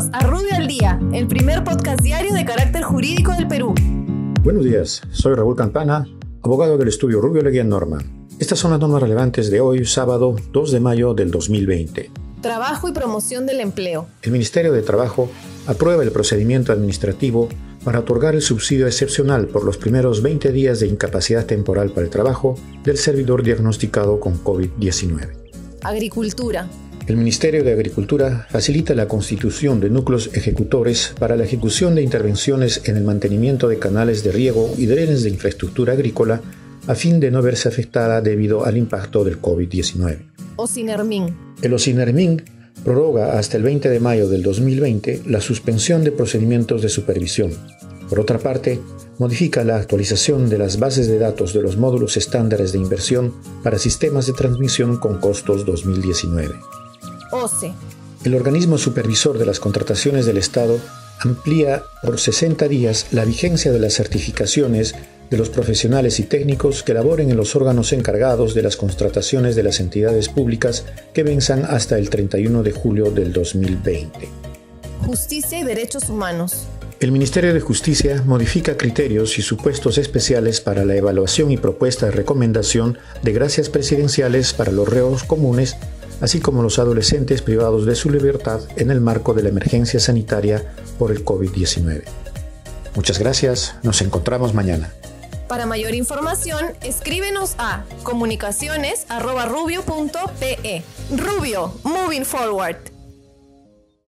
Bienvenidos a Rubio al Día, el primer podcast diario de carácter jurídico del Perú. Buenos días, soy Raúl Campana, abogado del estudio Rubio Leguía Norma. Estas son las normas relevantes de hoy, sábado 2 de mayo del 2020. Trabajo y promoción del empleo. El Ministerio de Trabajo aprueba el procedimiento administrativo para otorgar el subsidio excepcional por los primeros 20 días de incapacidad temporal para el trabajo del servidor diagnosticado con COVID-19. Agricultura. El Ministerio de Agricultura facilita la constitución de núcleos ejecutores para la ejecución de intervenciones en el mantenimiento de canales de riego y drenes de infraestructura agrícola a fin de no verse afectada debido al impacto del COVID-19. OSINERMIN. El OSINERMIN prorroga hasta el 20 de mayo del 2020 la suspensión de procedimientos de supervisión. Por otra parte, modifica la actualización de las bases de datos de los módulos estándares de inversión para sistemas de transmisión con costos 2019. OCE. El organismo supervisor de las contrataciones del Estado amplía por 60 días la vigencia de las certificaciones de los profesionales y técnicos que laboren en los órganos encargados de las contrataciones de las entidades públicas que venzan hasta el 31 de julio del 2020. Justicia y Derechos Humanos. El Ministerio de Justicia modifica criterios y supuestos especiales para la evaluación y propuesta de recomendación de gracias presidenciales para los reos comunes así como los adolescentes privados de su libertad en el marco de la emergencia sanitaria por el COVID-19. Muchas gracias, nos encontramos mañana. Para mayor información, escríbenos a comunicaciones.rubio.pe. Rubio, moving forward.